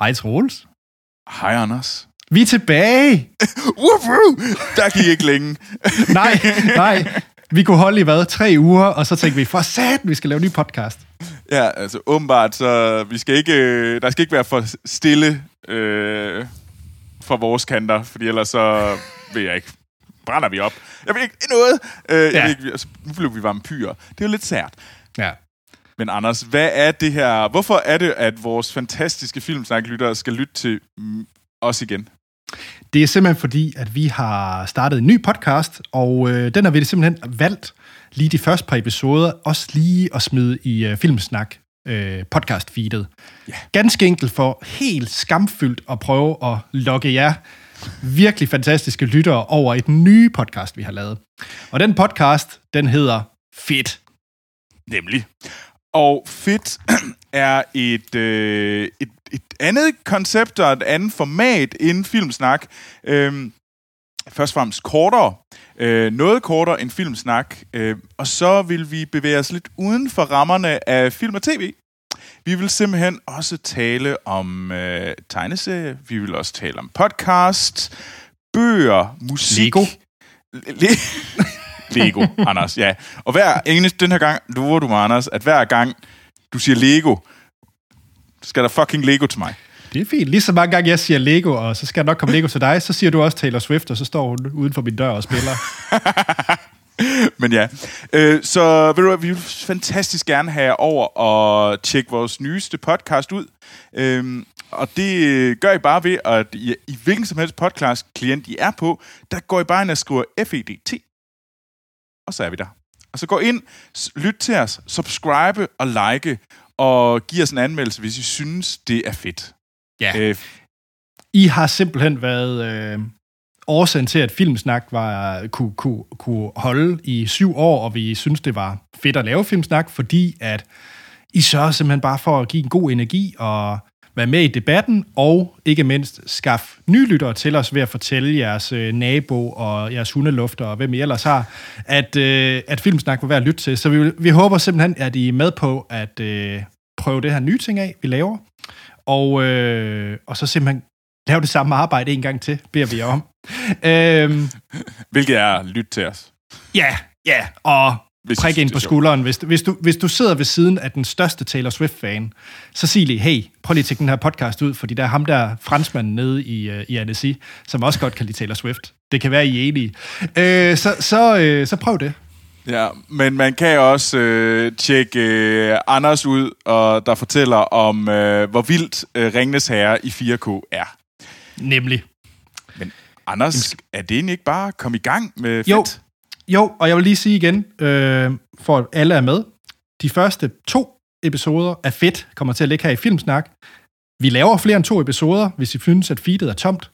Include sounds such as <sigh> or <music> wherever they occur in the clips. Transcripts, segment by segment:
Hej Troels. Hej, Anders. Vi er tilbage! <laughs> Woohoo! Der gik ikke længe. <laughs> nej, nej. Vi kunne holde i hvad? Tre uger, og så tænkte vi, for sat, vi skal lave en ny podcast. Ja, altså åbenbart, så vi skal ikke, øh, der skal ikke være for stille øh, fra vores kanter, fordi ellers så vil jeg ikke, brænder vi op. Jeg vil ikke noget. Øh, jeg Ja. vil ikke, altså, nu blev vi vampyrer. Det er jo lidt sært. Ja. Men Anders, hvad er det her? Hvorfor er det, at vores fantastiske filmsnaklyttere skal lytte til os igen? Det er simpelthen fordi, at vi har startet en ny podcast, og øh, den har vi simpelthen valgt lige de første par episoder, også lige at smide i øh, Filmsnak øh, podcast-feedet. Ja. Ganske enkelt for helt skamfyldt at prøve at lokke jer virkelig fantastiske lyttere over den nye podcast, vi har lavet. Og den podcast, den hedder Fedt. Nemlig. Og Fit <clears throat> er et, øh, et, et andet koncept og et andet format inden filmsnak. Øhm, først og fremmest kortere. Øh, noget kortere end filmsnak. Øh, og så vil vi bevæge os lidt uden for rammerne af film og tv. Vi vil simpelthen også tale om øh, tegneserie. Vi vil også tale om podcast, bøger, musik. Lego. Le- <laughs> Lego, <laughs> Anders, ja. Og hver eneste, den her gang, lover du mig, Anders, at hver gang du siger Lego, skal der fucking Lego til mig. Det er fint. Lige så mange gange jeg siger Lego, og så skal der nok komme Lego til dig, så siger du også Taylor Swift, og så står hun uden for min dør og spiller. <laughs> Men ja, øh, så ved du vi vil fantastisk gerne have over og tjekke vores nyeste podcast ud. Øhm, og det øh, gør I bare ved, at I, i hvilken som helst podcast-klient I er på, der går I bare ind og skriver FEDT, og så er vi der. Og så gå ind, lyt til os, subscribe og like, og giv os en anmeldelse, hvis I synes, det er fedt. Ja. Øh, I har simpelthen været øh, årsagen til, at Filmsnak var, kunne, kunne, kunne holde i syv år, og vi synes, det var fedt at lave Filmsnak, fordi at I sørger simpelthen bare for at give en god energi og være med i debatten, og ikke mindst skaffe nye lyttere til os ved at fortælle jeres øh, nabo og jeres hundelufter og hvem I ellers har, at, øh, at Filmsnak vil være at lytte til. Så vi, vi håber simpelthen, at I er med på at øh, prøve det her nye ting af, vi laver, og, øh, og så simpelthen lave det samme arbejde en gang til, beder vi jer om. <laughs> øhm, hvilket er lyt til os. ja, ja, og Hvis prik ind på skulderen. Hvis, du- hvis, du, hvis du sidder ved siden af den største Taylor Swift-fan, så sig lige, hey, prøv lige at den her podcast ud, fordi der er ham der franskmanden nede i, uh, i Annecy, som også godt kan lide Taylor Swift. Det kan være, I er enige. Øh, så, så, øh, så prøv det. Ja, men man kan også øh, tjekke øh, Anders ud, og der fortæller om, øh, hvor vildt øh, Ringnes Herre i 4K er. Nemlig. Men Anders, er det ikke bare at komme i gang med fedt? Jo, og jeg vil lige sige igen, øh, for at alle er med, de første to episoder af Fedt kommer til at ligge her i Filmsnak. Vi laver flere end to episoder, hvis I synes, at feedet er tomt.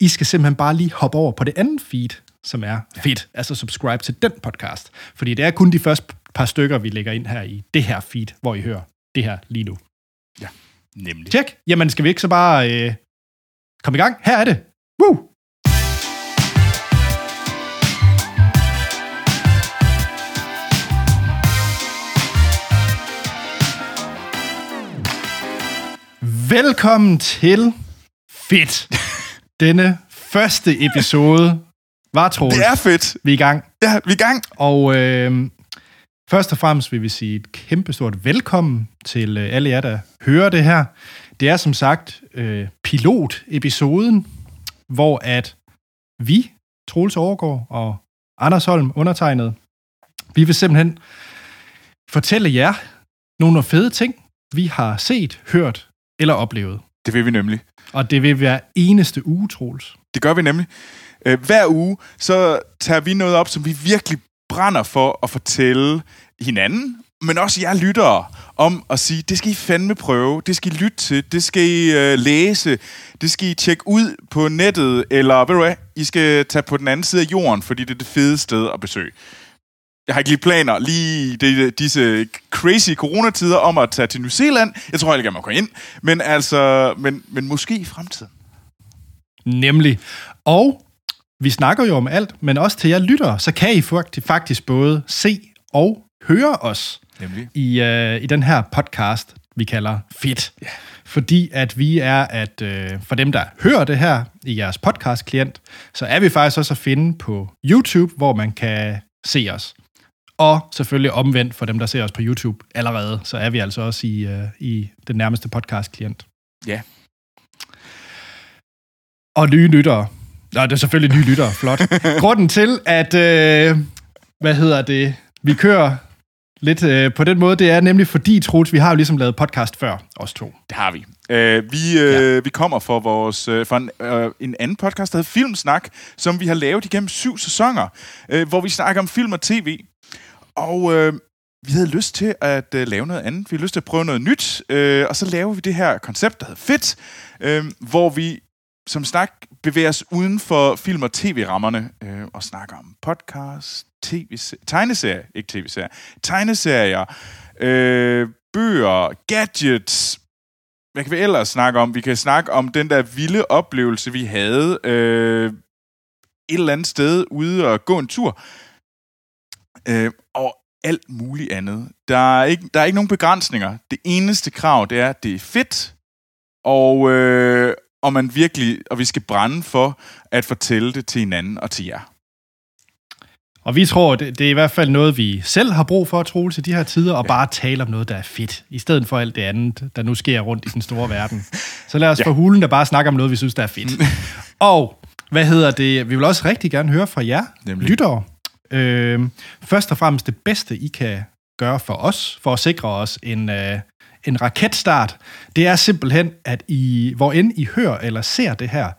I skal simpelthen bare lige hoppe over på det andet feed, som er fedt. Altså subscribe til den podcast. Fordi det er kun de første par stykker, vi lægger ind her i det her feed, hvor I hører det her lige nu. Nemlig. Tjek. Jamen, skal vi ikke så bare øh, komme i gang? Her er det. Woo! Velkommen til Fedt. Denne første episode var Troels. Det er fedt. Vi er i gang. Ja, vi er i gang. Og øh, først og fremmest vil vi sige et kæmpestort velkommen til øh, alle jer, der hører det her. Det er som sagt øh, pilotepisoden, hvor at vi, Troels Overgaard og Anders Holm, undertegnet, vi vil simpelthen fortælle jer nogle fede ting, vi har set, hørt eller oplevet. Det vil vi nemlig. Og det vil være eneste uge, Troels. Det gør vi nemlig. Øh, hver uge, så tager vi noget op, som vi virkelig brænder for at fortælle hinanden, men også jer lyttere, om at sige, det skal I fandme prøve, det skal I lytte til, det skal I øh, læse, det skal I tjekke ud på nettet, eller ved du hvad, I skal tage på den anden side af jorden, fordi det er det fede sted at besøge. Jeg har ikke lige planer lige i det, disse crazy coronatider om at tage til New Zealand. Jeg tror ikke, jeg må gå ind. Men altså, men, men måske i fremtiden. Nemlig. Og vi snakker jo om alt, men også til jer lyttere, så kan I fakt- faktisk både se og høre os Nemlig. i, uh, i den her podcast, vi kalder fedt. Yeah. Fordi at vi er, at øh, for dem, der hører det her i jeres podcast-klient, så er vi faktisk også at finde på YouTube, hvor man kan se os. Og selvfølgelig omvendt for dem, der ser os på YouTube allerede, så er vi altså også i, øh, i den nærmeste podcast-klient. Ja. Og nye lyttere. Nå, det er selvfølgelig nye lyttere. Flot. <laughs> Grunden til, at... Øh, hvad hedder det? Vi kører lidt øh, på den måde, det er nemlig fordi, Troels, vi har jo ligesom lavet podcast før, os to. Det har vi. Øh, vi, øh, ja. vi kommer fra, vores, øh, fra en, øh, en anden podcast, der hedder Filmsnak, som vi har lavet igennem syv sæsoner, øh, hvor vi snakker om film og tv. Og øh, vi havde lyst til at øh, lave noget andet. Vi havde lyst til at prøve noget nyt, øh, og så laver vi det her koncept, der hedder Fedt, øh, hvor vi som snak bevæger os uden for film- og tv-rammerne øh, og snakker om podcast, tv tegneserier, ikke tv-serier, tegneserier, øh, bøger, gadgets, hvad kan vi ellers snakke om? Vi kan snakke om den der vilde oplevelse, vi havde øh, et eller andet sted ude og gå en tur. Øh, og alt muligt andet. Der er, ikke, der er ikke nogen begrænsninger. Det eneste krav, det er, at det er fedt, og, øh, og man virkelig, og vi skal brænde for at fortælle det til hinanden og til jer. Og vi tror, det, det er i hvert fald noget, vi selv har brug for at tro til de her tider, og ja. bare tale om noget, der er fedt, i stedet for alt det andet, der nu sker rundt i den store <laughs> verden. Så lad os ja. få hulen, der bare snakker om noget, vi synes, der er fedt. <laughs> og hvad hedder det? Vi vil også rigtig gerne høre fra jer, Nemlig. lyttere. Øh, først og fremmest det bedste, I kan gøre for os, for at sikre os en, øh, en raketstart, det er simpelthen, at I, hvor end I hører eller ser det her,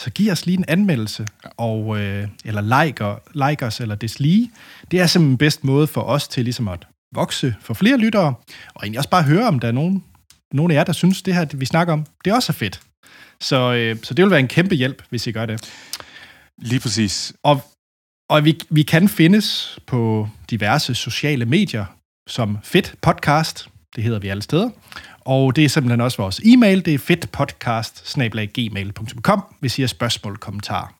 så giv os lige en anmeldelse, og, øh, eller like, like os, eller deslige. Det er simpelthen bedst måde for os til ligesom at vokse for flere lyttere, og egentlig også bare høre, om der er nogen, nogen af jer, der synes, det her, vi snakker om, det også er fedt. Så, øh, så det vil være en kæmpe hjælp, hvis I gør det. Lige præcis. Og, og vi, vi kan findes på diverse sociale medier, som Fedt Podcast, det hedder vi alle steder. Og det er simpelthen også vores e-mail, det er fedtpodcast hvis I har spørgsmål, kommentarer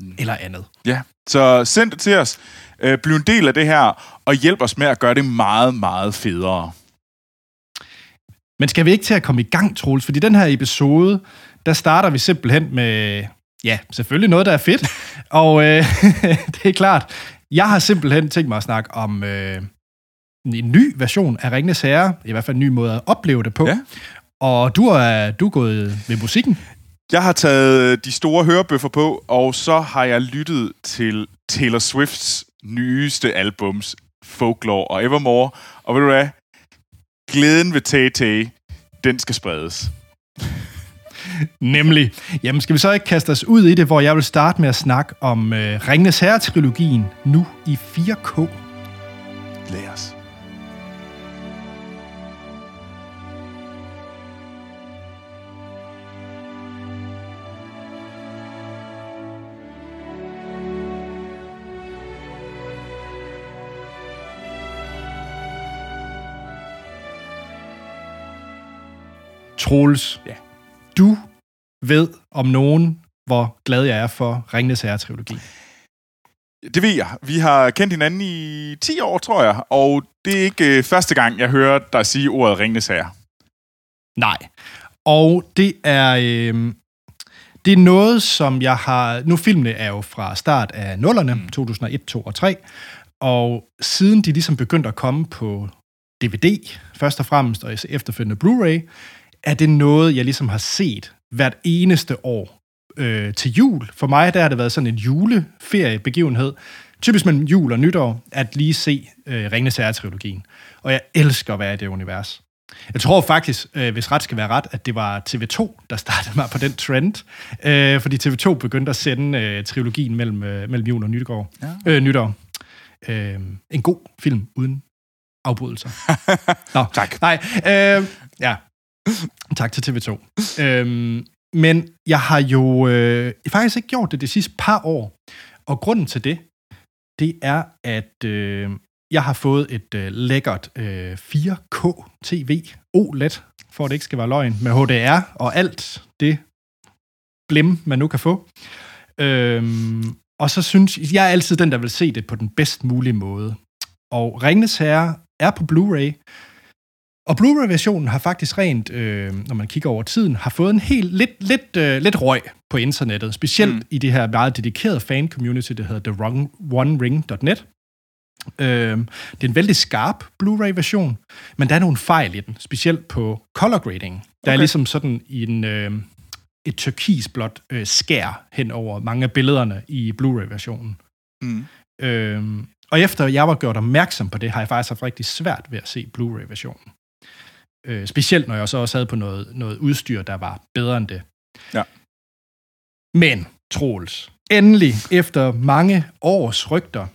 mm. eller andet. Ja, så send det til os. Øh, bliv en del af det her, og hjælp os med at gøre det meget, meget federe. Men skal vi ikke til at komme i gang, Troels? Fordi den her episode, der starter vi simpelthen med, ja, selvfølgelig noget, der er fedt. <laughs> og øh, <laughs> det er klart, jeg har simpelthen tænkt mig at snakke om øh, en ny version af Ringnes Herre, i hvert fald en ny måde at opleve det på. Ja. Og du er, du er gået med musikken. Jeg har taget de store hørebøffer på, og så har jeg lyttet til Taylor Swifts nyeste albums, Folklore og Evermore. Og ved du hvad? Glæden ved Tay Tay, den skal spredes. Nemlig. Jamen, skal vi så ikke kaste os ud i det, hvor jeg vil starte med at snakke om øh, Ringnes Herre-trilogien, nu i 4K? Lad os. Troels, ja. Du ved om nogen, hvor glad jeg er for Ringnes Herre-trilogi. Det ved jeg. Vi har kendt hinanden i 10 år, tror jeg, og det er ikke øh, første gang, jeg hører dig sige ordet Ringnes Herre. Nej. Og det er, øh, det er noget, som jeg har... Nu filmene er jo fra start af nullerne, mm. 2001, 2 og 3, og siden de ligesom begyndte at komme på DVD, først og fremmest, og efterfølgende Blu-ray, er det noget, jeg ligesom har set hvert eneste år øh, til jul. For mig der har det været sådan en juleferiebegivenhed, typisk mellem jul og nytår, at lige se øh, Ringnes Herre-trilogien. Og jeg elsker at være i det univers. Jeg tror faktisk, øh, hvis ret skal være ret, at det var TV2, der startede mig på den trend. Øh, fordi TV2 begyndte at sende øh, trilogien mellem, øh, mellem jul og nytår. Ja. Øh, nytår. Øh, en god film uden afbrydelser. <laughs> Nå, tak. Nej, øh, ja, tak til TV2. øhm, men jeg har jo øh, faktisk ikke gjort det de sidste par år. Og grunden til det, det er, at øh, jeg har fået et øh, lækkert øh, 4K TV OLED, for at det ikke skal være løgn, med HDR og alt det blim, man nu kan få. Øhm, og så synes jeg er altid den, der vil se det på den bedst mulige måde. Og Ringnes Herre er på Blu-ray, og Blu-ray-versionen har faktisk rent, øh, når man kigger over tiden, har fået en helt lidt, lidt, øh, lidt røg på internettet. Specielt mm. i det her meget dedikerede fan-community, der hedder TheOneRing.net. Øh, det er en vældig skarp Blu-ray-version, men der er nogle fejl i den, specielt på color grading. Der okay. er ligesom sådan en, øh, et turkisblåt øh, skær hen over mange af billederne i Blu-ray-versionen. Mm. Øh, og efter jeg var gjort opmærksom på det, har jeg faktisk haft rigtig svært ved at se Blu-ray-versionen. Øh, specielt når jeg så også havde på noget, noget udstyr, der var bedre end det. Ja. Men, Troels, endelig, efter mange års rygter,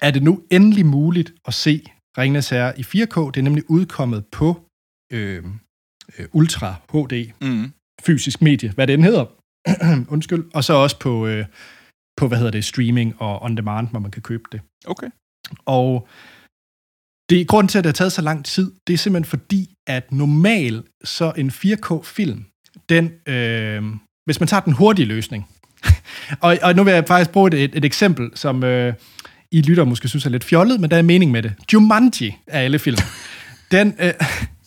er det nu endelig muligt at se Ringnes Herre i 4K. Det er nemlig udkommet på øh, øh Ultra HD, mm. fysisk medie, hvad det end hedder. <clears throat> Undskyld. Og så også på, øh, på, hvad hedder det, streaming og on demand, hvor man kan købe det. Okay. Og det grund til, at det har taget så lang tid, det er simpelthen fordi, at normal så en 4K-film, den, øh, hvis man tager den hurtige løsning, <laughs> og, og nu vil jeg faktisk bruge et, et eksempel, som øh, I lytter måske synes er lidt fjollet, men der er mening med det. Jumanji er alle film. <laughs> Den, øh,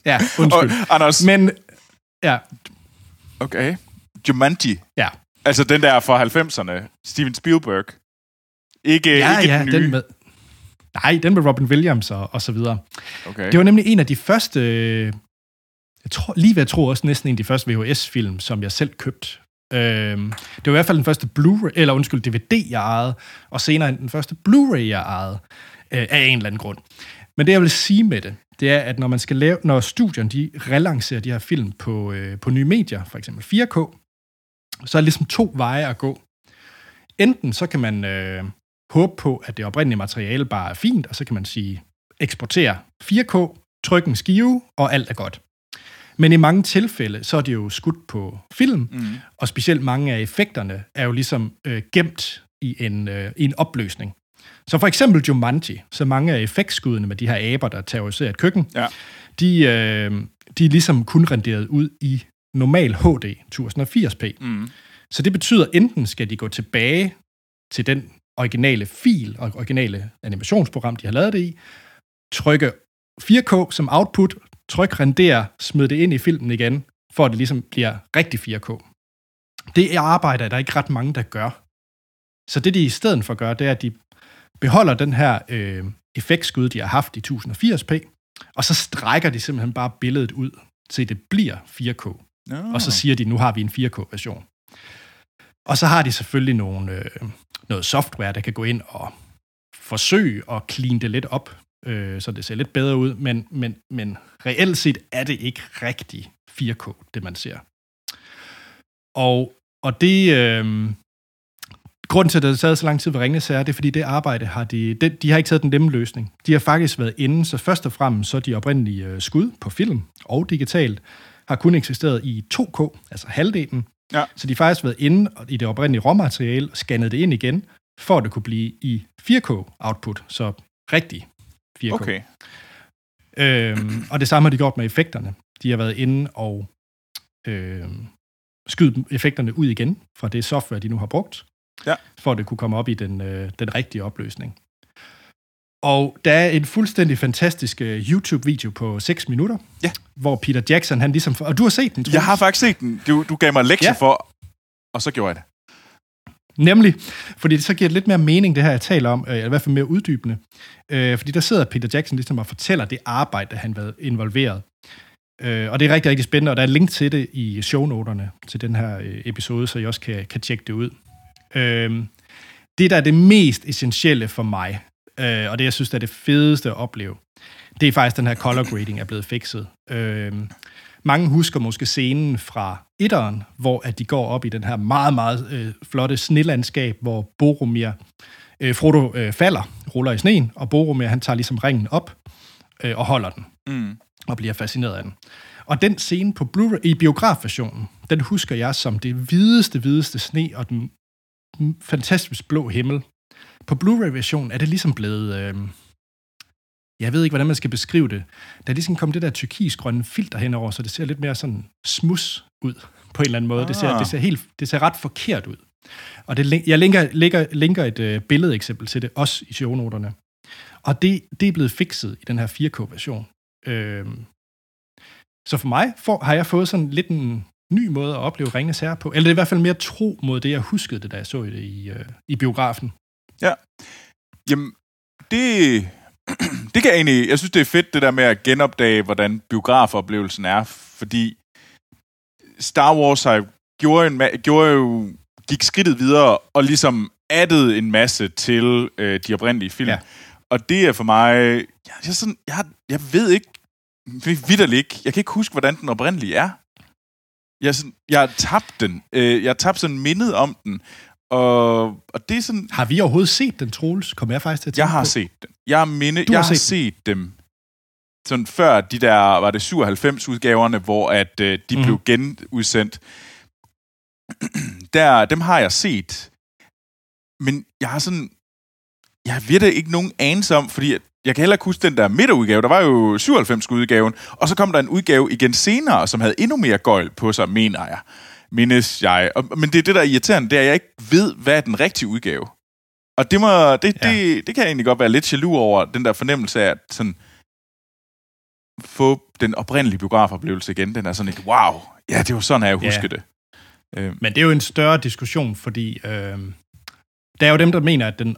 ja, undskyld. Og, Anders. Men, ja. Okay. Jumanji. Ja. Altså den der fra 90'erne. Steven Spielberg. Ikke, ja, ikke ja, den nye. Den med, nej, den med Robin Williams og, og så videre. Okay. Det var nemlig en af de første, jeg tror, lige ved jeg tror også næsten en af de første VHS-film, som jeg selv købte. Øhm, det var i hvert fald den første Blu-ray, eller undskyld, DVD, jeg ejede, og senere den første Blu-ray, jeg ejede, øh, af en eller anden grund. Men det, jeg vil sige med det, det er, at når man skal lave, når studierne de relancerer de her film på, øh, på nye medier, for eksempel 4K, så er det ligesom to veje at gå. Enten så kan man øh, håbe på, at det oprindelige materiale bare er fint, og så kan man sige, eksportere 4K, trykke en skive, og alt er godt. Men i mange tilfælde, så er det jo skudt på film, mm. og specielt mange af effekterne er jo ligesom øh, gemt i en, øh, i en opløsning. Så for eksempel Jumanji, så mange af effektskuddene med de her aber, der terroriserer et køkken, ja. de, øh, de er ligesom kun renderet ud i normal HD 1080p. Mm. Så det betyder, enten skal de gå tilbage til den originale fil og originale animationsprogram, de har lavet det i, trykke 4K som output, tryk render, smid det ind i filmen igen, for at det ligesom bliver rigtig 4K. Det er arbejde, der er ikke ret mange, der gør. Så det, de i stedet for gør, det er, at de beholder den her øh, effektskud, de har haft i 1080p, og så strækker de simpelthen bare billedet ud, til det bliver 4K. No. Og så siger de, nu har vi en 4K-version. Og så har de selvfølgelig nogle, øh, noget software, der kan gå ind og forsøge at clean det lidt op, øh, så det ser lidt bedre ud, men, men, men reelt set er det ikke rigtig 4K, det man ser. Og, og det... Øh, grunden til, at det taget så lang tid ved Ringnes er, det er, fordi det arbejde har de, de, de har ikke taget den nemme løsning. De har faktisk været inde, så først og fremmest så de oprindelige øh, skud på film og digitalt, har kun eksisteret i 2K, altså halvdelen. Ja. Så de har faktisk været inde i det oprindelige råmateriale og scannet det ind igen, for at det kunne blive i 4K-output, så rigtig 4K. Okay. Øhm, og det samme har de gjort med effekterne. De har været inde og øhm, skyde effekterne ud igen fra det software, de nu har brugt, ja. for at det kunne komme op i den, øh, den rigtige opløsning. Og der er en fuldstændig fantastisk uh, YouTube-video på 6 minutter, ja. hvor Peter Jackson, han ligesom... Og du har set den, tror Jeg har faktisk set den. Du, du gav mig lektier ja. for, og så gjorde jeg det. Nemlig, fordi det så giver det lidt mere mening, det her, jeg taler om, eller i hvert fald mere uddybende. Uh, fordi der sidder Peter Jackson ligesom og fortæller det arbejde, han været involveret. Uh, og det er rigtig, rigtig spændende, og der er link til det i shownoterne til den her uh, episode, så I også kan, kan tjekke det ud. Uh, det, der er det mest essentielle for mig, øh, og det, jeg synes, er det fedeste at opleve, det er faktisk, den her color grading er blevet fikset. Øh, mange husker måske scenen fra etteren, hvor at de går op i den her meget, meget øh, flotte snelandskab, hvor Boromir, øh, Frodo øh, falder, ruller i sneen, og Boromir, han tager ligesom ringen op øh, og holder den, mm. og bliver fascineret af den. Og den scene på Blu-ray, i biografversionen, den husker jeg som det hvideste, hvideste sne og den fantastisk blå himmel, på Blu-ray-versionen er det ligesom blevet... Øh, jeg ved ikke, hvordan man skal beskrive det. Der er ligesom kommet det der tyrkisgrønne filter henover, så det ser lidt mere sådan smus ud på en eller anden måde. Ah. Det, ser, det, ser helt, det ser ret forkert ud. Og det, jeg linker, linker, linker et øh, billedeksempel til det, også i shownoterne. Og det, det er blevet fikset i den her 4K-version. Øh, så for mig for, har jeg fået sådan lidt en ny måde at opleve Ringens Herre på. Eller det er i hvert fald mere tro mod det, jeg huskede det, da jeg så det i, øh, i biografen. Ja. Jamen, det, <clears throat> det kan jeg egentlig... Jeg synes, det er fedt, det der med at genopdage, hvordan biografoplevelsen er, fordi Star Wars har gjorde, en, gjorde jo, gik skridtet videre og ligesom addede en masse til øh, de oprindelige film. Ja. Og det er for mig... Jeg, jeg, sådan, jeg, jeg ved ikke... Vidderligt ikke. Jeg kan ikke huske, hvordan den oprindelige er. Jeg, sådan, jeg har tabt den. Øh, jeg har tabt sådan mindet om den. Og, og det er sådan... Har vi overhovedet set den, Troels? Kommer jeg faktisk til at Jeg har på? set den. Jeg har, minde, jeg har, set, set dem sådan før de der, var det 97 udgaverne, hvor at øh, de mm. blev genudsendt. der, dem har jeg set. Men jeg har sådan... Jeg ved det ikke nogen anelse om, fordi jeg kan heller ikke huske den der midterudgave. Der var jo 97-udgaven, og så kom der en udgave igen senere, som havde endnu mere gøjl på sig, mener jeg. Mindes jeg. Og, men det er det, der er irriterende, det er, at jeg ikke ved, hvad er den rigtige udgave. Og det, må, det, ja. det, det kan jeg egentlig godt være lidt jaloux over, den der fornemmelse af, at sådan, få den oprindelige biografoplevelse igen. Den er sådan et, wow, ja, det var sådan, jeg husker ja. det. Øh. Men det er jo en større diskussion, fordi øh, der er jo dem, der mener, at den,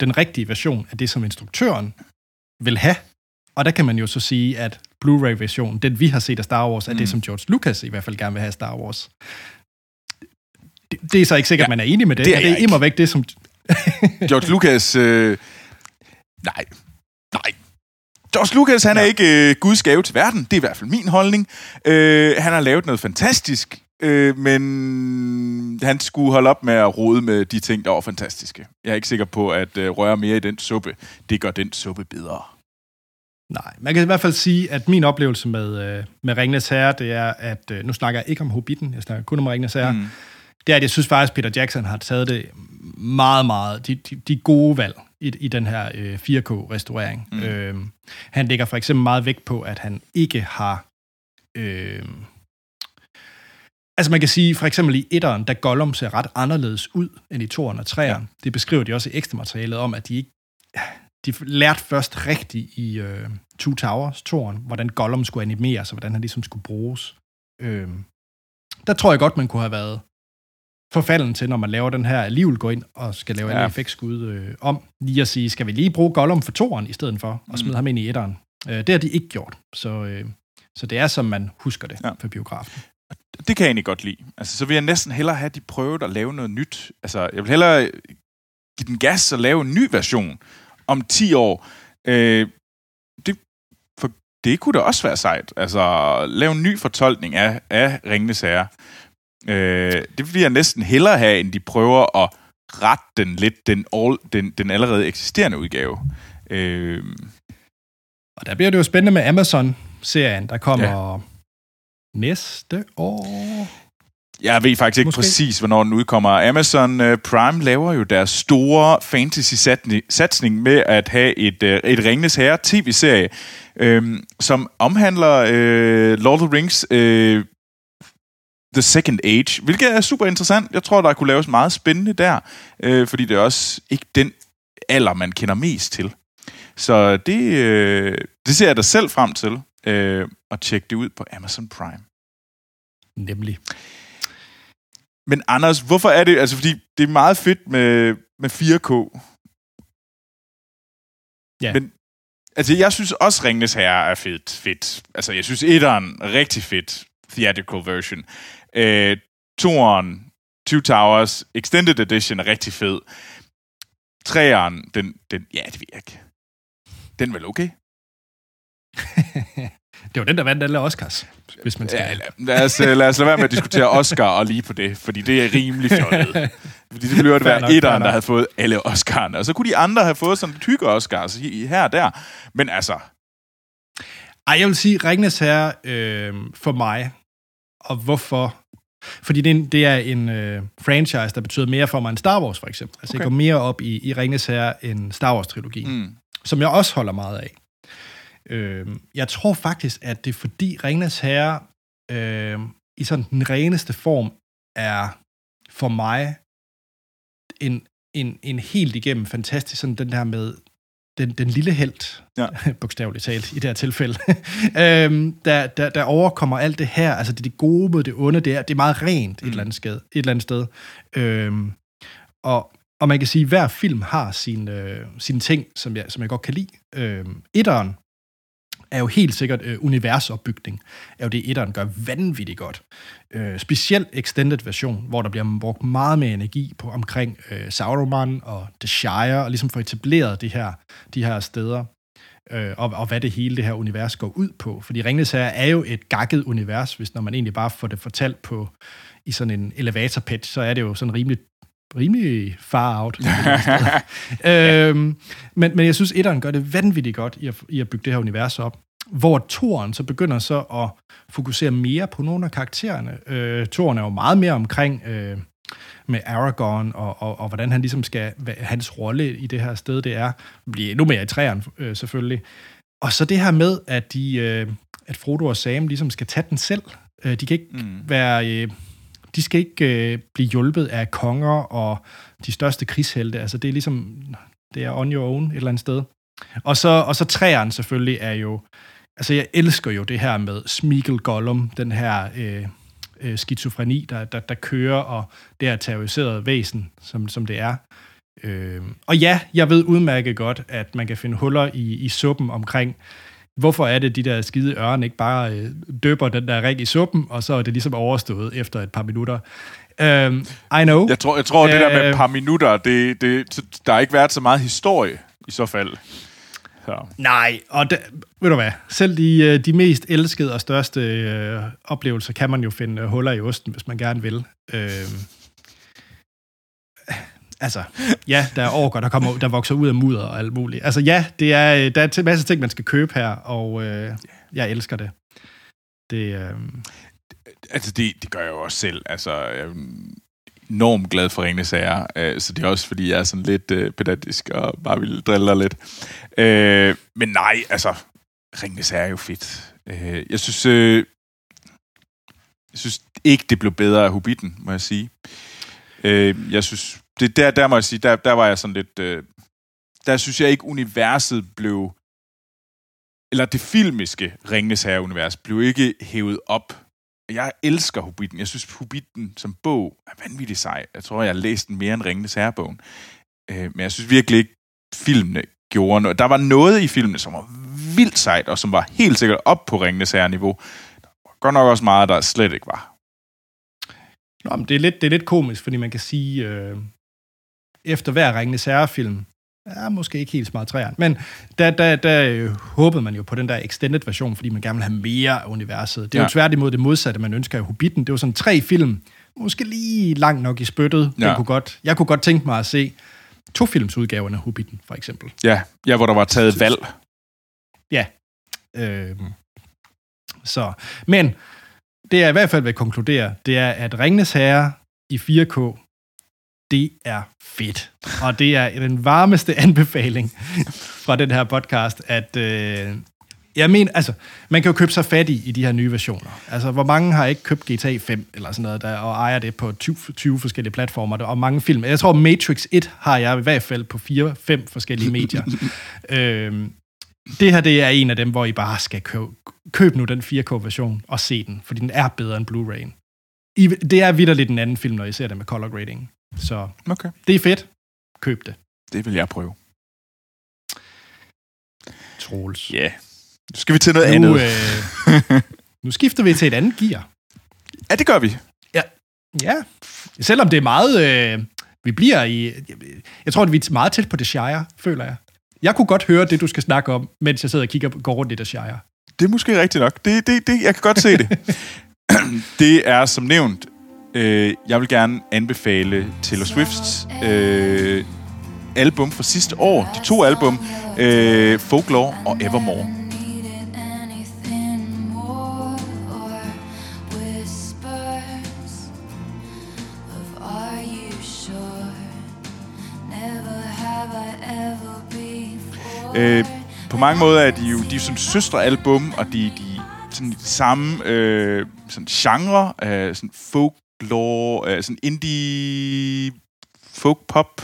den rigtige version er det, som instruktøren vil have. Og der kan man jo så sige, at Blu-ray-versionen, den vi har set af Star Wars, er mm. det, som George Lucas i hvert fald gerne vil have af Star Wars. Det, det er så ikke sikkert, ja, man er enig med det. Det er, det er væk det, som... <laughs> George Lucas... Øh, nej. Nej. George Lucas, han ja. er ikke øh, Guds gave til verden. Det er i hvert fald min holdning. Øh, han har lavet noget fantastisk, øh, men han skulle holde op med at rode med de ting, der var fantastiske. Jeg er ikke sikker på, at øh, røre mere i den suppe, det gør den suppe bedre. Nej, man kan i hvert fald sige, at min oplevelse med, øh, med Ringnes Herre, det er, at øh, nu snakker jeg ikke om Hobbiten, jeg snakker kun om Ringnes Herre, mm. Det er, at jeg synes faktisk, Peter Jackson har taget det meget, meget, de, de, de gode valg i, i den her øh, 4K-restaurering. Mm. Øh, han lægger for eksempel meget vægt på, at han ikke har... Øh, altså man kan sige, for eksempel i etteren, der Gollum ser ret anderledes ud end i toeren og treeren. Ja. Det beskriver de også i ekstra materialet om, at de ikke... De lærte først rigtigt i øh, Two Towers, toren, hvordan Gollum skulle animeres, og hvordan han ligesom skulle bruges. Øh, der tror jeg godt, man kunne have været forfalden til, når man laver den her, alligevel gå ind og skal lave ja. en effektskud øh, om, lige at sige, skal vi lige bruge Gollum for toeren i stedet for, og smide mm. ham ind i etteren. Øh, det har de ikke gjort, så, øh, så det er, som man husker det ja. for biografen. Det kan jeg egentlig godt lide. Altså, så vil jeg næsten hellere have, at de prøvet at lave noget nyt. Altså, jeg vil hellere give den gas og lave en ny version om 10 år. Øh, det, for det kunne da også være sejt. Altså, lave en ny fortolkning af, af Ringnes Herre. Øh, det vil jeg næsten hellere have, end de prøver at rette den lidt, den, all, den, den allerede eksisterende udgave. Øh. Og der bliver det jo spændende med Amazon-serien, der kommer ja. næste år. Jeg ved faktisk ikke Måske. præcis, hvornår den udkommer. Amazon uh, Prime laver jo deres store fantasy-satsning med at have et, uh, et Ringnes Herre tv-serie, uh, som omhandler uh, Lord of the Rings uh, The Second Age, hvilket er super interessant. Jeg tror, der kunne laves meget spændende der, øh, fordi det er også ikke den alder, man kender mest til. Så det, øh, det ser jeg da selv frem til, øh, at tjekke det ud på Amazon Prime. Nemlig. Men Anders, hvorfor er det, altså fordi det er meget fedt med, med 4K. Ja. Men altså, jeg synes også Ringnes Herre er fedt. fedt. Altså, jeg synes etteren er rigtig fedt theatrical version. Øh, toren, Two Towers, Extended Edition er rigtig fed. Treeren, den, den, ja, det ved jeg ikke. Den er vel okay? <laughs> det var den, der vandt alle Oscars, hvis man skal. Ja, lad, os, lad os lade være med at diskutere Oscar og lige på det, fordi det er rimelig fjollet. <laughs> fordi det ville jo være etteren, der havde fået alle Oscar'erne. Og så kunne de andre have fået sådan tykke Oscars her og der. Men altså... Ej, jeg vil sige, Ringnes her øh, for mig, og hvorfor fordi det er en, det er en øh, franchise, der betyder mere for mig end Star Wars, for eksempel. Altså, okay. jeg går mere op i, i Ringnes Herre end Star Wars-trilogien, mm. som jeg også holder meget af. Øh, jeg tror faktisk, at det er fordi Ringnes Herre øh, i sådan den reneste form er for mig en, en, en helt igennem fantastisk, sådan den der med den, den lille held, Ja. <laughs> bogstaveligt talt i det her tilfælde, <laughs> øhm, der, der, der overkommer alt det her, altså det, er det gode mod det onde, det er, det er meget rent mm. et, eller andet sted, et eller andet sted. Øhm, og, og man kan sige, at hver film har sine, øh, sine ting, som jeg, som jeg godt kan lide. Øhm, etteren er jo helt sikkert øh, universopbygning, er jo det, etteren gør vanvittigt godt. Øh, specielt extended version, hvor der bliver brugt meget mere energi på omkring øh, Sauron og The Shire, og ligesom få etableret de her, de her steder, øh, og, og hvad det hele det her univers går ud på. Fordi Ringnes her er jo et gakket univers, hvis når man egentlig bare får det fortalt på i sådan en elevator pitch, så er det jo sådan rimelig rimelig far out. <laughs> øhm, men, men jeg synes, etteren gør det vanvittigt godt i at, i at bygge det her univers op. Hvor toren så begynder så at fokusere mere på nogle af karaktererne. Øh, toren er jo meget mere omkring øh, med Aragorn, og, og, og hvordan han ligesom skal, hvad, hans rolle i det her sted det er, bliver endnu mere i træerne øh, selvfølgelig. Og så det her med, at, de, øh, at Frodo og Sam ligesom skal tage den selv. Øh, de kan ikke mm. være... Øh, de skal ikke øh, blive hjulpet af konger og de største krigshelte. Altså, det er ligesom, det er on your own et eller andet sted. Og så, og så træerne selvfølgelig er jo, altså jeg elsker jo det her med Smeagol Gollum, den her øh, øh, skizofreni, der, der, der kører, og det her terroriserede væsen, som, som det er. Øh, og ja, jeg ved udmærket godt, at man kan finde huller i, i suppen omkring, hvorfor er det, de der skide ørn ikke bare øh, døber den der ring i suppen, og så er det ligesom overstået efter et par minutter. Um, I know. Jeg tror, jeg tror det der med et Øh, par minutter, det, det, der har ikke været så meget historie i så fald. Så. Nej, og da, ved du hvad, selv de, øh, de mest elskede og største øh, oplevelser kan man jo finde øh, huller i osten, hvis man gerne vil. Øh, altså, ja, der er orker, der, kommer, der vokser ud af mudder og alt muligt. Altså ja, det er, øh, der er en masse ting, man skal købe her, og øh, jeg elsker det. Det, øh, Altså, det, det gør jeg jo også selv. Altså, jeg er enormt glad for Ringende Sager, øh, så det er også, fordi jeg er sådan lidt øh, pedantisk og bare vil drille dig lidt. Øh, men nej, altså, Ringende Sager er jo fedt. Øh, jeg synes, øh, jeg synes ikke, det blev bedre af Hobbiten, må jeg sige. Øh, jeg synes, det der, der må jeg sige, der, der var jeg sådan lidt, øh, der synes jeg ikke, universet blev, eller det filmiske Ringnes Herre-univers blev ikke hævet op jeg elsker Hobbiten. Jeg synes, Hobbiten som bog er vanvittigt sej. Jeg tror, jeg har læst den mere end Ringnes Herre-bogen. Øh, men jeg synes virkelig ikke, filmene gjorde noget. Der var noget i filmene, som var vildt sejt, og som var helt sikkert op på Ringnes Herre-niveau. Der var godt nok også meget, der slet ikke var. Nå, men det, er lidt, det er lidt komisk, fordi man kan sige, øh, efter hver Ringenes Herre-film, ja, måske ikke helt smart træerne, men der, der, der øh, håbede man jo på den der extended version, fordi man gerne vil have mere af universet. Det er ja. Jo tværtimod det modsatte, man ønsker i Hobbiten. Det var sådan tre film, måske lige langt nok i spyttet. Ja. Ja. Jeg, kunne godt, jeg kunne godt tænke mig at se to filmsudgaverne af Hobbiten, for eksempel. Ja, ja hvor der var taget valg. Ja. Øh, så, men det jeg i hvert fald vil konkludere, det er, at Ringnes Herre i 4K, det er fedt. Og det er den varmeste <laughs> anbefaling fra den her podcast, at øh, jeg mener, altså, man kan jo købe sig fat i, i de her nye versioner. Altså, hvor mange har ikke købt GTA 5 eller sådan noget, der, og ejer det på 20, 20 forskellige platformer, og mange film. Jeg tror, Matrix 1 har jeg i hvert fald på 4-5 forskellige medier. <laughs> øhm, det her, det er en af dem, hvor I bare skal købe, køb nu den 4K-version og se den, fordi den er bedre end Blu-ray'en. I, det er vidderligt en anden film, når I ser det med color grading. Så Okay. det er fedt. Køb det. Det vil jeg prøve. Troels. Ja. Yeah. Nu skal vi til noget Nu, andet. øh, <laughs> nu skifter vi til et andet gear. Ja, det gør vi. Ja, selvom det er meget... Øh, vi bliver i... Jeg tror, at vi er meget tæt på The Shire, føler jeg. Jeg kunne godt høre det, du skal snakke om, mens jeg sidder og kigger, går rundt i The Shire. Det er måske rigtigt nok. Det, det, det, jeg kan godt se det. <laughs> det er som nævnt, øh, jeg vil gerne anbefale Taylor Swifts øh, album fra sidste år. De to album, øh, Folklore og Evermore. Øh, på mange måder er de jo de er sådan søstrealbum, og de, de sådan de samme øh, sådan genre, øh, sådan folk folklore, øh, sådan indie folk pop.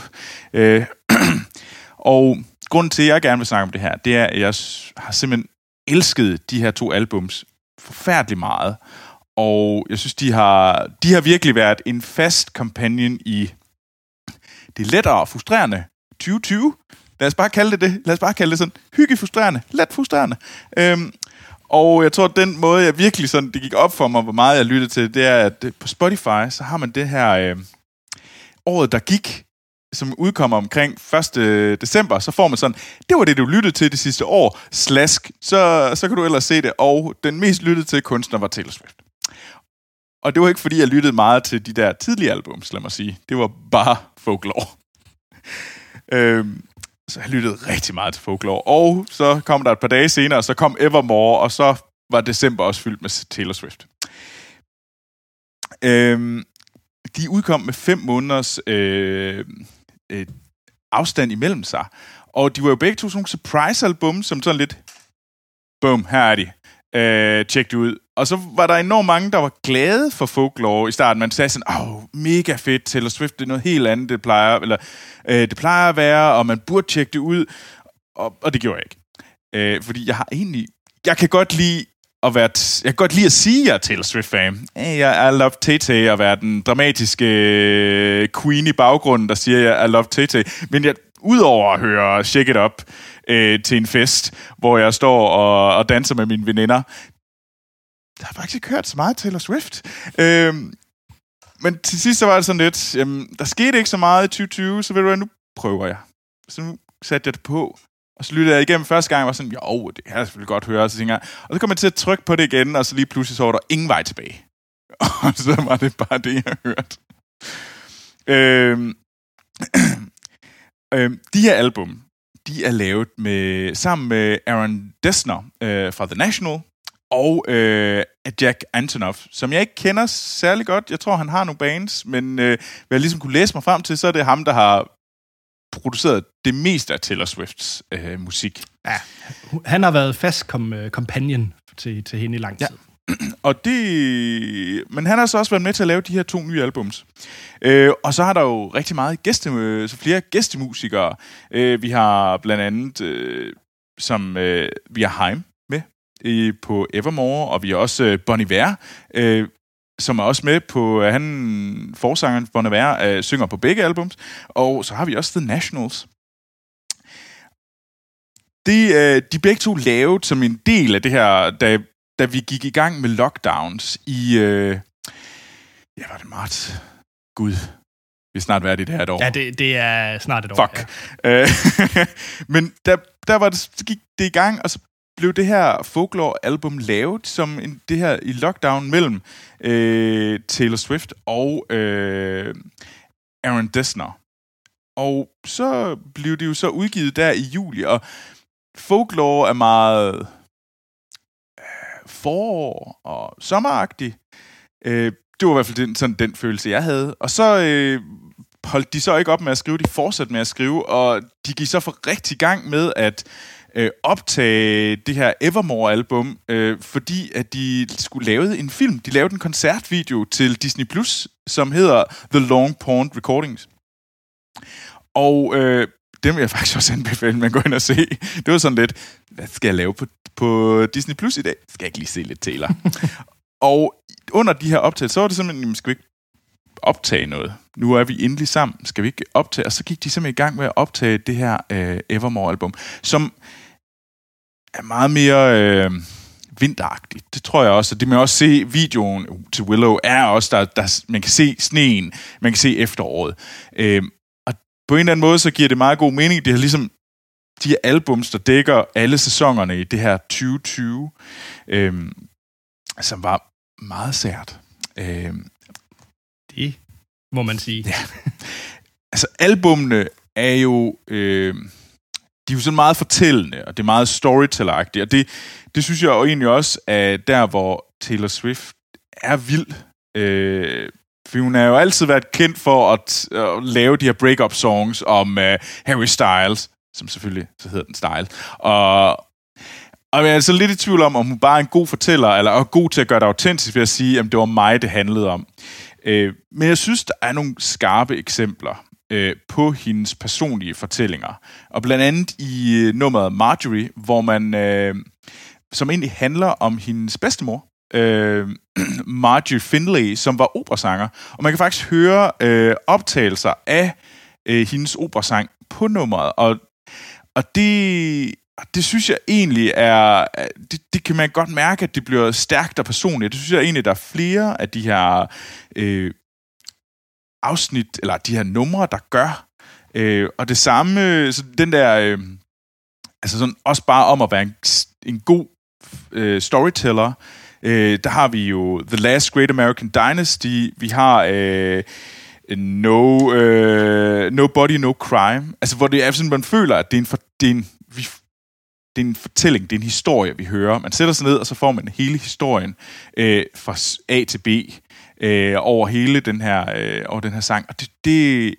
Øh, <clears throat> og grunden til, at jeg gerne vil snakke om det her, det er, at jeg har simpelthen elsket de her to albums forfærdeligt meget. Og jeg synes, de har, de har virkelig været en fast companion i det lettere og frustrerende 2020. Lad os bare kalde det det. Lad os bare kalde det sådan hygge frustrerende, let frustrerende. Øhm, og jeg tror, at den måde, jeg virkelig sådan, det gik op for mig, hvor meget jeg lyttede til, det er, at øh, på Spotify, så har man det her øh, året, der gik, som udkommer omkring 1. Øh, december, så får man sådan, det var det, du lyttede til det sidste år, slask, så, så kan du ellers se det, og den mest lyttede til kunstner var Taylor Swift. Og det var ikke, fordi jeg lyttede meget til de der tidlige albums, lad mig sige. Det var bare folklore. <laughs> øhm, så jeg lyttede rigtig meget til folklore. Og så kom der et par dage senere, så kom Evermore, og så var december også fyldt med Taylor Swift. Øhm, de udkom med fem måneders øh, øh, afstand imellem sig. Og de var jo begge to sådan nogle surprise-album, som sådan lidt, boom, her er de. Øh, tjek det ud. Og så var der enormt mange, der var glade for folklore i starten. Man sagde sådan, åh, mega fedt, Taylor Swift, det er noget helt andet, det plejer, eller, øh, det plejer at være, og man burde tjekke det ud. Og, og det gjorde jeg ikke. Øh, fordi jeg har egentlig, jeg kan godt lide at være, t- jeg kan godt lide at sige, at jeg er Taylor Swift-fan. Jeg I love Tay-Tay, og være den dramatiske øh, queen i baggrunden, der siger, jeg I love Tay-Tay. Men jeg, udover at høre Shake It Up øh, til en fest, hvor jeg står og, og danser med mine veninder, der har faktisk ikke hørt så meget Taylor Swift. Øhm, men til sidst så var det sådan lidt, jamen, der skete ikke så meget i 2020, så ved du hvad, nu prøver jeg. Så nu satte jeg det på, og så lyttede jeg igennem første gang, og var sådan, jo, det kan jeg selvfølgelig godt høre, og så tænker jeg, og så kom jeg til at trykke på det igen, og så lige pludselig så var der ingen vej tilbage. <laughs> Og så var det bare det, jeg hørte. Øhm, <clears throat> øhm, de her album, de er lavet med, sammen med Aaron Dessner øh, fra The National, og øh, Jack Antonoff, som jeg ikke kender særlig godt. Jeg tror, han har nogle bands, men øh, hvad jeg ligesom kunne læse mig frem til, så er det ham, der har produceret det meste af Taylor Swifts øh, musik. Ja. Han har været fast kom, uh, companion til, til hende i lang tid. Ja. <clears throat> Og det... Men han har så også været med til at lave de her to nye albums. Øh, og så har der jo rigtig meget gæste, øh, så flere gæstemusikere. Øh, vi har blandt andet, øh, som øh, vi har Heim øh, på Evermore, og vi har også øh, Bon Iver, øh, som er også med på, øh, han, forsangeren Bon Iver, øh, synger på begge albums. Og så har vi også The Nationals. De, øh, de begge to lavet som en del af det her, da, da vi gik i gang med lockdowns i, øh, ja, var det marts? Gud, vi er snart i det her et år. Ja, det, det er snart et år. Fuck. Øh, <laughs> men der, der var det, så gik det i gang, og så blev det her folklore-album lavet som en, det her i lockdown mellem øh, Taylor Swift og øh, Aaron Dessner. Og så blev det jo så udgivet der i juli, og folklore er meget øh, forår og sommeragtig. Øh, det var i hvert fald den, sådan den følelse, jeg havde. Og så øh, holdt de så ikke op med at skrive, de fortsatte med at skrive, og de gik så for rigtig gang med at øh, optage det her Evermore-album, øh, fordi at de skulle lave en film. De lavede en koncertvideo til Disney+, Plus, som hedder The Long Pond Recordings. Og øh, dem vil jeg faktisk også anbefale, man går ind og se. Det var sådan lidt, hvad skal jeg lave på, på Disney Plus i dag? Skal jeg ikke lige se lidt Taylor? <laughs> og under de her optagelser, så var det simpelthen, skal vi ikke optage noget? Nu er vi endelig sammen. Skal vi ikke optage? Og så gik de simpelthen i gang med at optage det her øh, Evermore-album, som er meget mere øh, vinteragtigt. Det tror jeg også. Og det man også se, videoen uh, til Willow er også, der, der man kan se sneen, man kan se efteråret. Øh, og på en eller anden måde, så giver det meget god mening. Det er ligesom de her albums, der dækker alle sæsonerne i det her 2020, øh, som var meget sært. Øh, det må man sige. Ja. altså, albumene er jo... Øh, de er jo sådan meget fortællende, og det er meget storytelleragtigt, og det, det synes jeg jo egentlig også er der, hvor Taylor Swift er vild. Øh, for hun har jo altid været kendt for at, at lave de her break-up songs om uh, Harry Styles, som selvfølgelig så hedder den Style. Og, og jeg er altså lidt i tvivl om, om hun bare er en god fortæller, eller er god til at gøre det autentisk ved at sige, at det var mig, det handlede om. Øh, men jeg synes, der er nogle skarpe eksempler. øh, på hendes personlige fortællinger. Og blandt andet i øh, nummeret Marjorie, hvor man, øh, som egentlig handler om hendes bedstemor, øh, <clears throat> Marjorie Finlay, som var operasanger. Og man kan faktisk høre øh, optagelser af øh, hendes operasang på nummeret. Og, og det, det synes jeg egentlig er... Øh, det, det kan man godt mærke, at det bliver stærkt og personligt. Det synes jeg egentlig, der er flere af de her øh, afsnit, eller de her numre, der gør. Øh, og det samme, så den der... Øh, altså sådan også bare om at være en, en god øh, storyteller. Øh, der har vi jo The Last Great American Dynasty. Vi har... Øh, no, øh, Nobody, No Crime. Altså, hvor det er sådan, man føler, at det er en, for, det er en, vi, det er en fortælling, det er en historie, vi hører. Man sætter sig ned, og så får man hele historien øh, fra A til B øh, over hele den her, øh, over den her sang. Og det, det,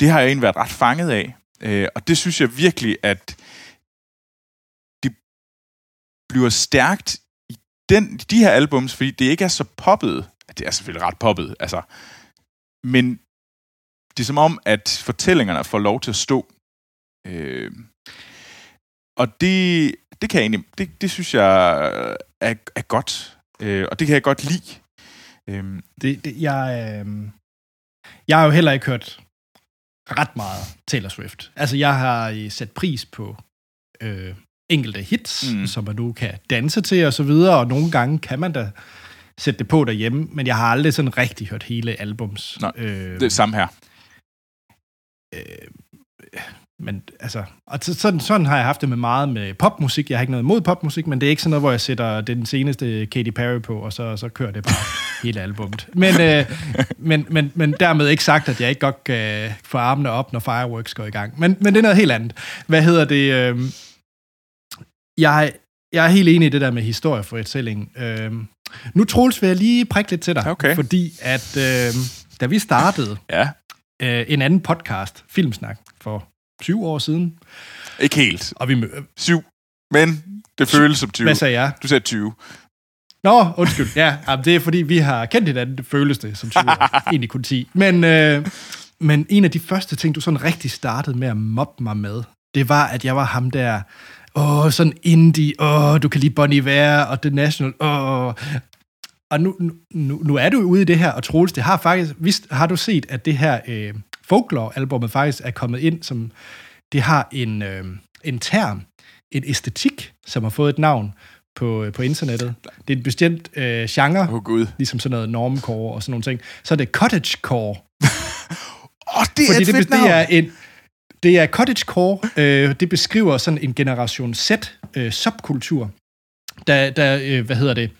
det har jeg egentlig været ret fanget af. Øh, og det synes jeg virkelig, at det bliver stærkt i den, de her albums, fordi det ikke er så poppet. Det er selvfølgelig ret poppet, altså. Men det er som om, at fortællingerne får lov til at stå. Øh, og det, det kan jeg egentlig, det, det synes jeg er, er godt. Øh, og det kan jeg godt lide. Øh, det, det, jeg, øh, jeg har jo heller ikke hørt ret meget Taylor Swift. Altså, jeg har øh, sat pris på øh, enkelte hits, mm. som man nu kan danse til og så videre, og nogle gange kan man da sætte det på derhjemme, men jeg har aldrig sådan rigtig hørt hele albums. Nej, øh, det er samme her. Øh, men altså, og sådan, sådan har jeg haft det med meget med popmusik. Jeg har ikke noget imod popmusik, men det er ikke sådan noget, hvor jeg sætter den seneste Katy Perry på, og så, så kører det bare <laughs> hele albumet. Men, øh, men, men, men dermed ikke sagt, at jeg ikke godt kan få armene op, når Fireworks går i gang. Men, men det er noget helt andet. Hvad hedder det? Øh, jeg, jeg er helt enig i det der med historiefortælling. Øh, nu, Troels, vil jeg lige prikke lidt til dig, okay. fordi at øh, da vi startede ja. øh, en anden podcast, Filmsnak, for syv år siden. Ikke helt. Og vi mø- Syv. Men det føles som 20. Hvad sagde jeg? Du sagde 20. Nå, undskyld. Ja, det er fordi, vi har kendt hinanden, det føles det som 20 år. <laughs> Egentlig kun 10. Men, øh, men en af de første ting, du sådan rigtig startede med at mobbe mig med, det var, at jeg var ham der, åh, sådan indie, åh, du kan lide Bon Iver og The National, åh. Og nu, nu, nu er du ude i det her, og Troels, det har faktisk, vist, har du set, at det her øh, Folklore-albummet faktisk er kommet ind som, det har en, øh, en term, en æstetik, som har fået et navn på, på internettet. Det er en bestemt øh, genre, oh, Gud. ligesom sådan noget normcore og sådan nogle ting. Så er det cottagecore. <laughs> Åh, oh, det er Fordi et det, fedt det navn. er en, det er cottagecore. Øh, det beskriver sådan en generation Z øh, subkultur, der, der øh, hvad hedder det,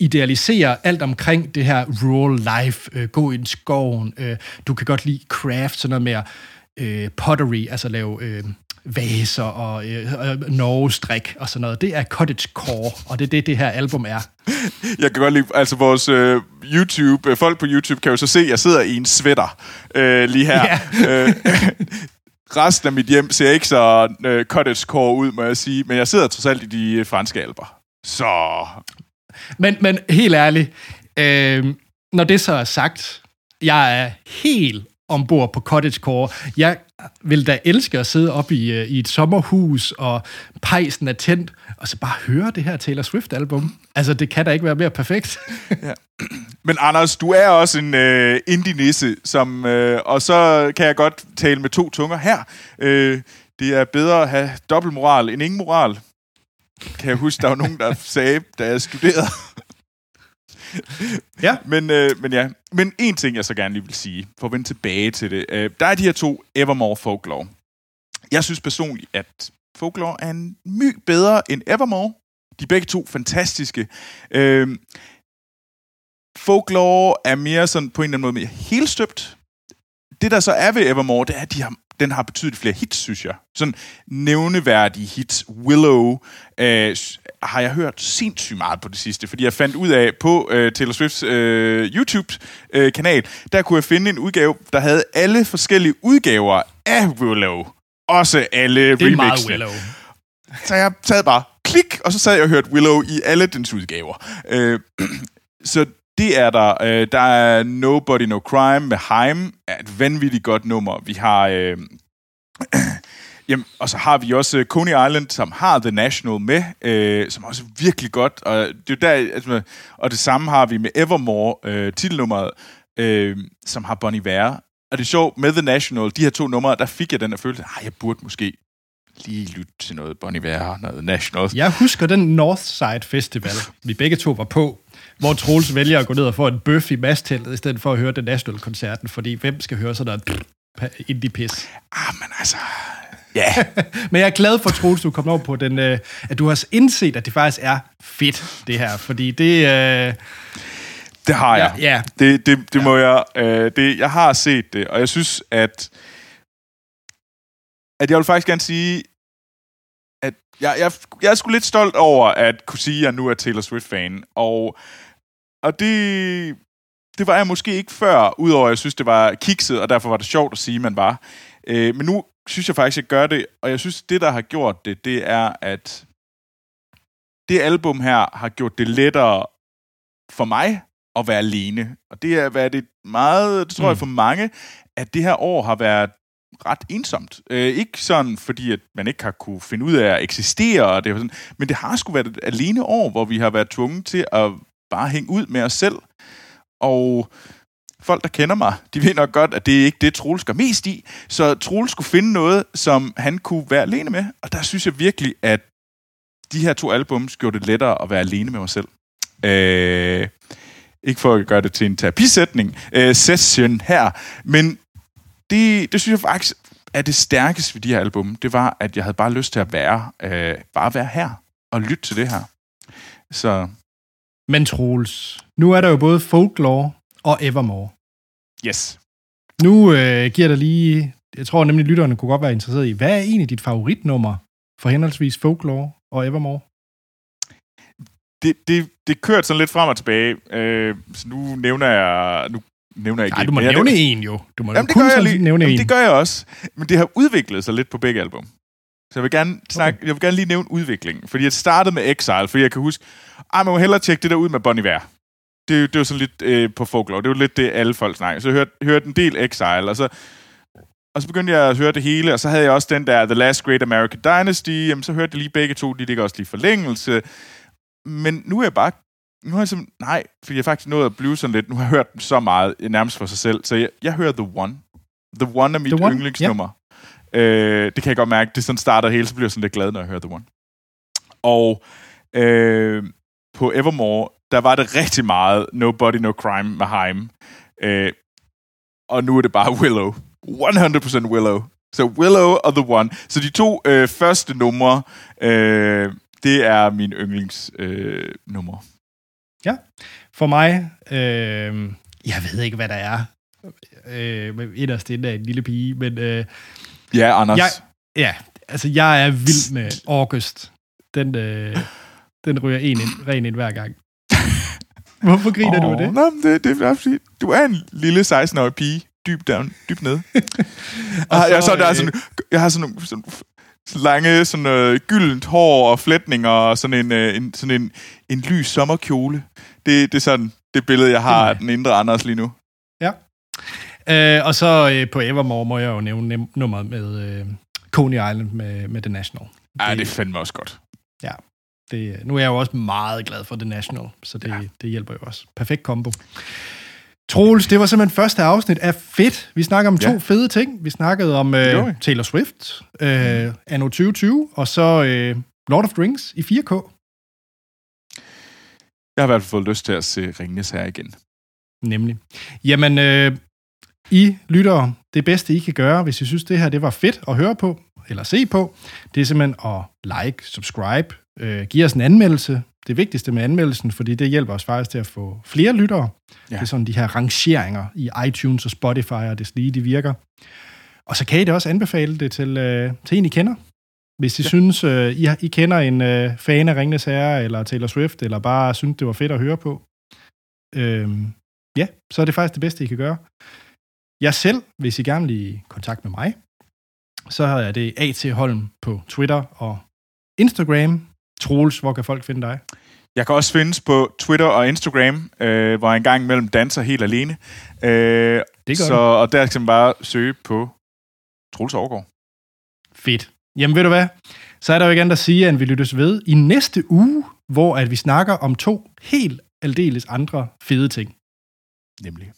idealiserer alt omkring det her rural life, øh, gå i skoven, øh, du kan godt lide craft, sådan noget mere øh, pottery, altså lave øh, vaser og øh, norgestrik og sådan noget. Det er cottagecore, og det er det, det her album er. <laughs> Jeg kan godt lide, altså vores øh, YouTube, øh, folk på YouTube kan jo så se, at jeg sidder i en sweater øh, lige her. Ja. <laughs> øh, resten af mit hjem ser ikke så øh, cottagecore ud, må jeg sige, men jeg sidder trods alt i de øh, franske alber. Så men, men helt ærligt, øh, når det så er sagt, jeg er helt ombord på cottagecore. Jeg vil da elske at sidde op i, øh, i et sommerhus, og pejsen er tændt, og så bare høre det her Taylor Swift-album. Altså, det kan da ikke være mere perfekt. <laughs> ja. Men Anders, du er også en øh, indie-nisse, som, øh, og så kan jeg godt tale med to tunger her. Øh, det er bedre at have dobbeltmoral end ingen moral. Kan jeg huske, der var nogen, der sagde, da jeg studerede. ja. Men, øh, men ja, men en ting, jeg så gerne lige vil sige, for at vende tilbage til det. Øh, der er de her to Evermore Folklore. Jeg synes personligt, at Folklore er en my bedre end Evermore. De er begge to fantastiske. Øh, Folklore er mere sådan på en eller anden måde mere helstøbt. Det, der så er ved Evermore, det er, at de har, den har betydet flere hits, synes jeg. Sådan nævneværdige hits. Willow øh, har jeg hørt sindssygt meget på det sidste, fordi jeg fandt ud af på øh, Taylor Swifts øh, YouTube-kanal, der kunne jeg finde en udgave, der havde alle forskellige udgaver af Willow. Også alle det er remixene. meget Willow. Så jeg sad bare klik, og så sad jeg og hørte Willow i alle dens udgaver. Øh, <clears throat> så det er der. Øh, der er Nobody No Crime med Heim. Er et vanvittigt godt nummer. Vi har... Øh, <clears throat> Jamen, og så har vi også øh, Coney Island, som har The National med, øh, som er også virkelig godt. Og det er der, altså, og det samme har vi med Evermore, øh, titelnummeret, øh, som har Bonnie Iver. Og det er sjovt, med The National, de her to numre, der fik jeg den her følelse, at jeg burde måske lige lytte til noget Bonnie Iver, noget National. Jeg husker den Northside Festival, vi begge to var på, hvor Troels vælger at gå ned og få en bøf i masteltet, i stedet for at høre den National-koncerten, fordi hvem skal høre sådan noget <clears throat> indie-pis? Ah, men altså... Ja, <laughs> Men jeg er glad for, Troels, du kom over på den, øh, at du har indset, at det faktisk er fedt, det her, fordi det... Øh, det har jeg. Ja, ja. Det, det, det ja. må jeg... Øh, det, jeg har set det, og jeg synes, at... At jeg vil faktisk gerne sige, at jeg, jeg, jeg er sgu lidt stolt over at kunne sige, at jeg nu er Taylor Swift-fan. Og, og det, det var jeg måske ikke før, udover at jeg synes, det var kikset, og derfor var det sjovt at sige, at man var. Øh, men nu synes jeg faktisk, at jeg gør det, og jeg synes, det, der har gjort det, det er, at det album her har gjort det lettere for mig at være alene. Og det er været det meget, det tror mm. jeg for mange, at det her år har været ret ensomt. Øh, ikke sådan, fordi at man ikke har kunne finde ud af at eksistere, og det, sådan, men det har sgu været et alene år, hvor vi har været tvunget til at bare hænge ud med os selv. Og folk, der kender mig, de ved nok godt, at det er ikke det, Troels gør mest i. Så Troels skulle finde noget, som han kunne være alene med. Og der synes jeg virkelig, at de her to albums gjorde det lettere at være alene med mig selv. Øh, ikke for at gøre det til en terapisætning, øh, session her, men det, det synes jeg faktisk er det stærkeste ved de her album. Det var, at jeg havde bare lyst til at være, øh, bare være her og lytte til det her. Så men Troels, nu er der jo både Folklore og Evermore. yes. Nu øh, giver der lige... Jeg tror nemlig, lytterne kunne godt være interesseret i, hvad er egentlig dit favoritnummer for henholdsvis Folklore og Evermore? Det, det, det kørte sådan lidt frem og tilbage. Øh, så nu nævner jeg... Nu nævner jeg ikke Nej, du må nævne det, en jo. Du må Jamen, det kun gør jeg lige. nævne Jamen, en. det gør jeg også. Men det har udviklet sig lidt på begge album. Så jeg vil gerne, snakke, okay. jeg vil gerne lige nævne udviklingen. Fordi jeg startede med Exile, fordi jeg kan huske, ej, man må hellere tjekke det der ud med Bon Iver. Det, det var sådan lidt øh, på folklore. Det var lidt det, alle folk snakker. Så jeg hørte, hørte en del Exile, og så, og så begyndte jeg at høre det hele, og så havde jeg også den der The Last Great American Dynasty, jamen så hørte jeg lige begge to, de ligger også lige forlængelse. Men nu er jeg bare nu har jeg simpelthen, nej, fordi jeg faktisk nået at blive sådan lidt, nu har jeg hørt den så meget, nærmest for sig selv, så jeg, jeg hører The One. The One er mit The One, yndlingsnummer. Øh, det kan jeg godt mærke, det sådan starter hele, så bliver jeg sådan lidt glad, når jeg hører The One. Og øh, på Evermore, der var det rigtig meget Nobody No Crime med Haim. Øh, og nu er det bare Willow. 100% Willow. Så Willow og The One. Så de to øh, første numre, øh, det er min yndlingsnummer. Øh, numre. For mig, øh, jeg ved ikke, hvad der er. Øh, inderst inde af en lille pige, men øh, ja, Anders. jeg, ja, altså jeg er vild med August. Den, øh, den ryger en ind, ren ind hver gang. Hvorfor griner oh, du af det? Men det, det er fordi, du er en lille 16-årig pige, dybt down, dybt ned. <laughs> og så, jeg, så, der er øh, sådan, jeg har sådan, sådan lange, sådan øh, gyldent hår og flætninger og sådan en, øh, en, sådan en, en lys sommerkjole. Det, det er sådan det billede, jeg har af den indre Anders lige nu. Ja. Øh, og så øh, på Evermore må jeg jo nævne nummeret med øh, Coney Island med, med The National. Ja, det er fandme også godt. Ja, det, nu er jeg jo også meget glad for The National, så det. Ja. det hjælper jo også. Perfekt kombo. Troels, det var simpelthen første afsnit af Fedt. Vi snakker om to Ja. fede ting. Vi snakkede om øh. Taylor Swift, øh, anno 2020, og så øh, Lord of the Rings i 4K. Jeg har i hvert fald fået lyst til at se Ringnes her igen. Nemlig. Jamen, øh, I lyttere, det bedste I kan gøre, hvis I synes, det her det var fedt at høre på, eller se på, det er simpelthen at like, subscribe, øh, give os en anmeldelse. Det vigtigste med anmeldelsen, fordi det hjælper os faktisk til at få flere lyttere. Ja. Det er sådan de her rangeringer i iTunes og Spotify, og det lige de virker. Og så kan I det også anbefale det til, øh, til en, I kender. Hvis I ja. synes, øh, I, I kender en øh, fan af Ringnes Herre, eller Taylor Swift, eller bare synes, det var fedt at høre på, øh, ja, så er det faktisk det bedste, I kan gøre. Jeg selv, hvis I gerne vil i kontakt med mig, så er det A.T. Holm på Twitter og Instagram. Troels, hvor kan folk finde dig? Jeg kan også findes på Twitter og Instagram, øh, hvor jeg engang imellem danser helt alene. Øh, Det gør så, du. Og der skal man bare søge på Troels Overgaard. Fedt. Jamen ved du hvad? Så er der jo ikke andet at sige, end vi lyttes ved i næste uge, hvor at vi snakker om to helt aldeles andre fede ting. Nemlig.